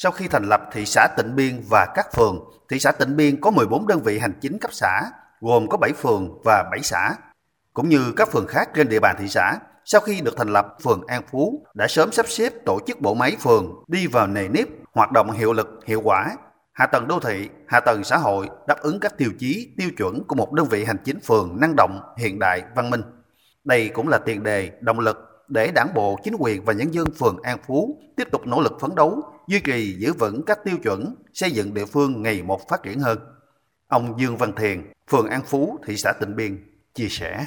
Sau khi thành lập thị xã Tịnh Biên và các phường, thị xã Tịnh Biên có 14 đơn vị hành chính cấp xã, gồm có 7 phường và 7 xã. Cũng như các phường khác trên địa bàn thị xã, sau khi được thành lập, phường An Phú đã sớm sắp xếp tổ chức bộ máy phường đi vào nề nếp, hoạt động hiệu lực, hiệu quả. Hạ tầng đô thị, hạ tầng xã hội đáp ứng các tiêu chí, tiêu chuẩn của một đơn vị hành chính phường năng động, hiện đại, văn minh. Đây cũng là tiền đề, động lực để đảng bộ, chính quyền và nhân dân phường An Phú tiếp tục nỗ lực phấn đấu, duy trì giữ vững các tiêu chuẩn, xây dựng địa phương ngày một phát triển hơn. Ông Dương Văn Thiền, phường An Phú, thị xã Tịnh Biên, chia sẻ.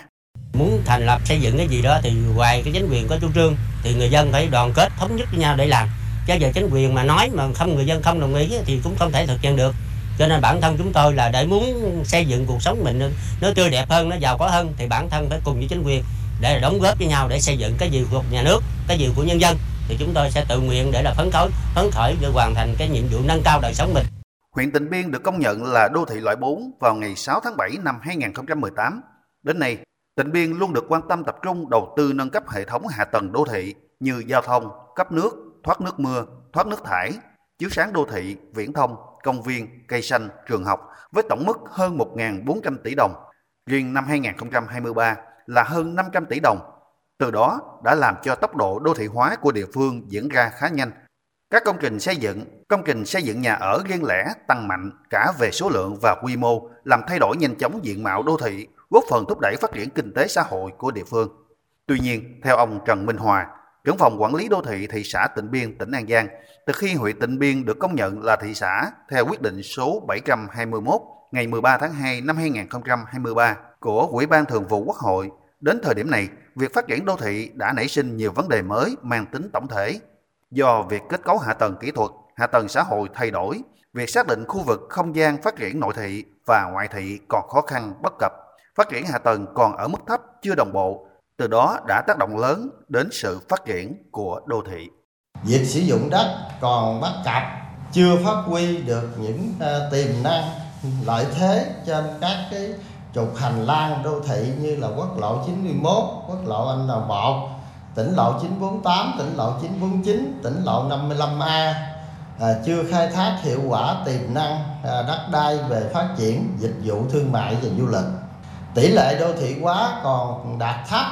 Muốn thành lập xây dựng cái gì đó thì ngoài cái chính quyền có chủ trương thì người dân phải đoàn kết thống nhất với nhau để làm. Chứ giờ chính quyền mà nói mà không người dân không đồng ý thì cũng không thể thực hiện được. Cho nên bản thân chúng tôi là để muốn xây dựng cuộc sống mình nó tươi đẹp hơn, nó giàu có hơn thì bản thân phải cùng với chính quyền để đóng góp với nhau để xây dựng cái gì của nhà nước, cái gì của nhân dân thì chúng tôi sẽ tự nguyện để là phấn khởi, phấn khởi để hoàn thành cái nhiệm vụ nâng cao đời sống mình. Huyện Tịnh Biên được công nhận là đô thị loại 4 vào ngày 6 tháng 7 năm 2018. Đến nay, Tịnh Biên luôn được quan tâm tập trung đầu tư nâng cấp hệ thống hạ tầng đô thị như giao thông, cấp nước, thoát nước mưa, thoát nước thải, chiếu sáng đô thị, viễn thông, công viên, cây xanh, trường học với tổng mức hơn 1.400 tỷ đồng. Riêng năm 2023 là hơn 500 tỷ đồng. Từ đó đã làm cho tốc độ đô thị hóa của địa phương diễn ra khá nhanh. Các công trình xây dựng, công trình xây dựng nhà ở riêng lẻ tăng mạnh cả về số lượng và quy mô, làm thay đổi nhanh chóng diện mạo đô thị, góp phần thúc đẩy phát triển kinh tế xã hội của địa phương. Tuy nhiên, theo ông Trần Minh Hòa, trưởng phòng quản lý đô thị thị xã Tịnh Biên, tỉnh An Giang, từ khi huyện Tịnh Biên được công nhận là thị xã theo quyết định số 721 ngày 13 tháng 2 năm 2023 của Ủy ban Thường vụ Quốc hội, đến thời điểm này, việc phát triển đô thị đã nảy sinh nhiều vấn đề mới mang tính tổng thể. Do việc kết cấu hạ tầng kỹ thuật, hạ tầng xã hội thay đổi, việc xác định khu vực không gian phát triển nội thị và ngoại thị còn khó khăn bất cập phát triển hạ tầng còn ở mức thấp chưa đồng bộ, từ đó đã tác động lớn đến sự phát triển của đô thị. Việc sử dụng đất còn bất cập, chưa phát huy được những ờ, tiềm năng lợi thế trên các cái trục hành lang đô thị như là quốc lộ 91, quốc lộ N1, tỉnh lộ 948, tỉnh lộ 949, tỉnh lộ 55A à, chưa khai thác hiệu quả tiềm năng à, đất đai về phát triển dịch vụ thương mại và du lịch. Tỷ lệ đô thị hóa còn đạt thấp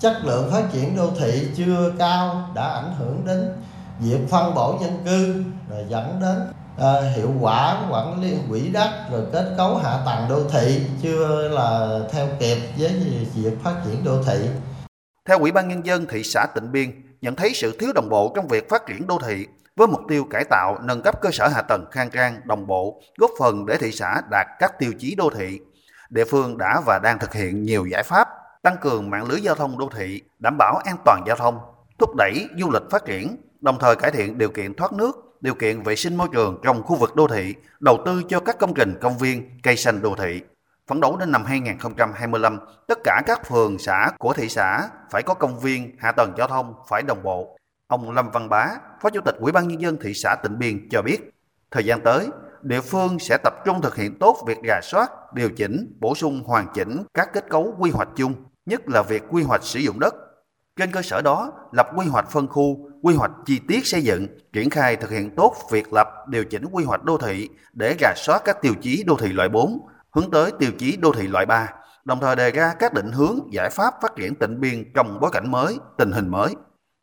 chất lượng phát triển đô thị chưa cao đã ảnh hưởng đến việc phân bổ dân cư rồi dẫn đến uh, hiệu quả quản lý quỹ đất rồi kết cấu hạ tầng đô thị chưa là theo kịp với việc phát triển đô thị. Theo Ủy ban Nhân dân thị xã Tịnh Biên, nhận thấy sự thiếu đồng bộ trong việc phát triển đô thị với mục tiêu cải tạo, nâng cấp cơ sở hạ tầng khang trang, đồng bộ, góp phần để thị xã đạt các tiêu chí đô thị địa phương đã và đang thực hiện nhiều giải pháp tăng cường mạng lưới giao thông đô thị, đảm bảo an toàn giao thông, thúc đẩy du lịch phát triển, đồng thời cải thiện điều kiện thoát nước, điều kiện vệ sinh môi trường trong khu vực đô thị, đầu tư cho các công trình công viên, cây xanh đô thị. Phấn đấu đến năm 2025, tất cả các phường xã của thị xã phải có công viên, hạ tầng giao thông phải đồng bộ. Ông Lâm Văn Bá, Phó Chủ tịch Ủy ban Nhân dân thị xã Tịnh Biên cho biết, thời gian tới, địa phương sẽ tập trung thực hiện tốt việc rà soát, điều chỉnh, bổ sung hoàn chỉnh các kết cấu quy hoạch chung, nhất là việc quy hoạch sử dụng đất. Trên cơ sở đó, lập quy hoạch phân khu, quy hoạch chi tiết xây dựng, triển khai thực hiện tốt việc lập, điều chỉnh quy hoạch đô thị để rà soát các tiêu chí đô thị loại 4, hướng tới tiêu chí đô thị loại 3, đồng thời đề ra các định hướng, giải pháp phát triển tỉnh biên trong bối cảnh mới, tình hình mới.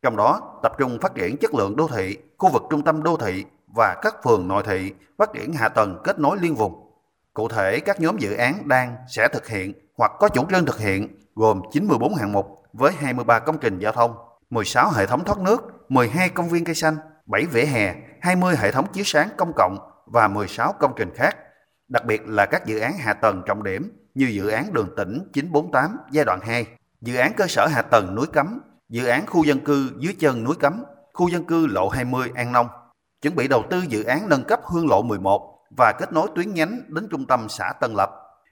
Trong đó, tập trung phát triển chất lượng đô thị, khu vực trung tâm đô thị và các phường nội thị phát triển hạ tầng kết nối liên vùng. Cụ thể, các nhóm dự án đang sẽ thực hiện hoặc có chủ trương thực hiện gồm 94 hạng mục với 23 công trình giao thông, 16 hệ thống thoát nước, 12 công viên cây xanh, 7 vỉa hè, 20 hệ thống chiếu sáng công cộng và 16 công trình khác. Đặc biệt là các dự án hạ tầng trọng điểm như dự án đường tỉnh 948 giai đoạn 2, dự án cơ sở hạ tầng núi cấm, dự án khu dân cư dưới chân núi cấm, khu dân cư lộ 20 An Nông, chuẩn bị đầu tư dự án nâng cấp Hương lộ 11 và kết nối tuyến nhánh đến trung tâm xã Tân Lập.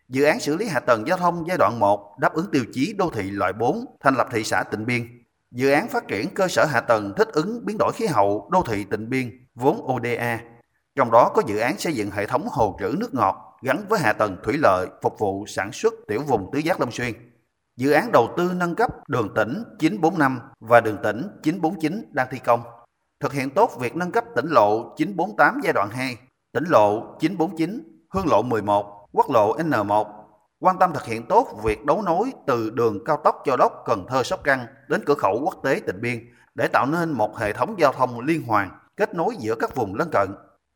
Dự án xử lý hạ tầng giao thông giai đoạn 1 đáp ứng tiêu chí đô thị loại 4 thành lập thị xã Tịnh Biên. Dự án phát triển cơ sở hạ tầng thích ứng biến đổi khí hậu đô thị Tịnh Biên vốn ODA. Trong đó có dự án xây dựng hệ thống hồ trữ nước ngọt gắn với hạ tầng thủy lợi phục vụ sản xuất tiểu vùng tứ giác Long Xuyên. Dự án đầu tư nâng cấp đường tỉnh 945 và đường tỉnh 949 đang thi công. thực hiện tốt việc nâng cấp tỉnh lộ 948 giai đoạn 2, tỉnh lộ 949, hương lộ 11, quốc lộ N1, quan tâm thực hiện tốt việc đấu nối từ đường cao tốc Châu Đốc Cần Thơ Sóc Trăng đến cửa khẩu quốc tế Tịnh Biên để tạo nên một hệ thống giao thông liên hoàn kết nối giữa các vùng lân cận.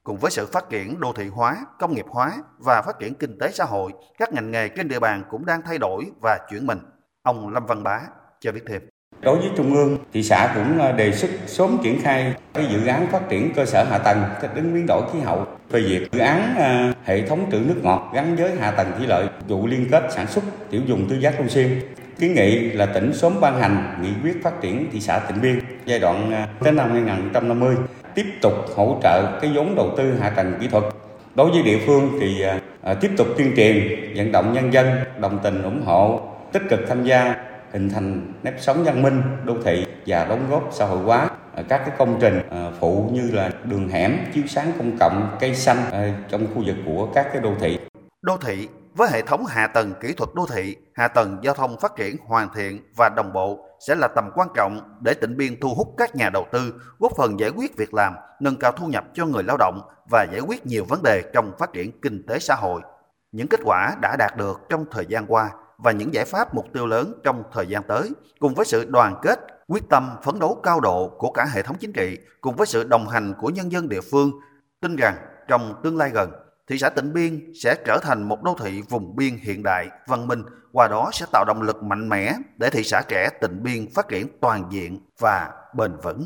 Cùng với sự phát triển đô thị hóa, công nghiệp hóa và phát triển kinh tế xã hội, các ngành nghề trên địa bàn cũng đang thay đổi và chuyển mình. Ông Lâm Văn Bá cho biết thêm. Đối với Trung ương, thị xã cũng ờ, đề xuất sớm triển khai cái dự án phát triển cơ sở hạ tầng thích ứng biến đổi khí hậu về việc dự án ờ, hệ thống trữ nước ngọt gắn với hạ tầng thủy lợi, vụ liên kết sản xuất tiểu dùng tư giác Long Xuyên. Kiến nghị là tỉnh sớm ban hành nghị quyết phát triển thị xã Tịnh Biên giai đoạn ờ, đến năm 2050, tiếp tục hỗ trợ cái vốn đầu tư hạ tầng kỹ thuật. Đối với địa phương thì tiếp tục tuyên truyền, vận động nhân dân đồng tình ủng hộ, tích cực tham gia hình thành nếp sống văn minh đô thị và đóng góp xã hội hóa à, các cái công trình à, phụ như là đường hẻm chiếu sáng công cộng cây xanh à, trong khu vực của các cái đô thị đô thị với hệ thống hạ tầng kỹ thuật đô thị, hạ tầng giao thông phát triển hoàn thiện và đồng bộ sẽ là tầm quan trọng để tỉnh Biên thu hút các nhà đầu tư, góp phần giải quyết việc làm, nâng cao thu nhập cho người lao động và giải quyết nhiều vấn đề trong phát triển kinh tế xã hội. Những kết quả đã đạt được trong thời gian qua và những giải pháp mục tiêu lớn trong thời gian tới, cùng với sự đoàn kết, quyết tâm phấn đấu cao độ của cả hệ thống chính trị, cùng với sự đồng hành của nhân dân địa phương, tin rằng trong tương lai gần, thị xã Tịnh Biên sẽ trở thành một đô thị vùng biên hiện đại, văn minh, qua đó sẽ tạo động lực mạnh mẽ để thị xã trẻ Tịnh Biên phát triển toàn diện và bền vững.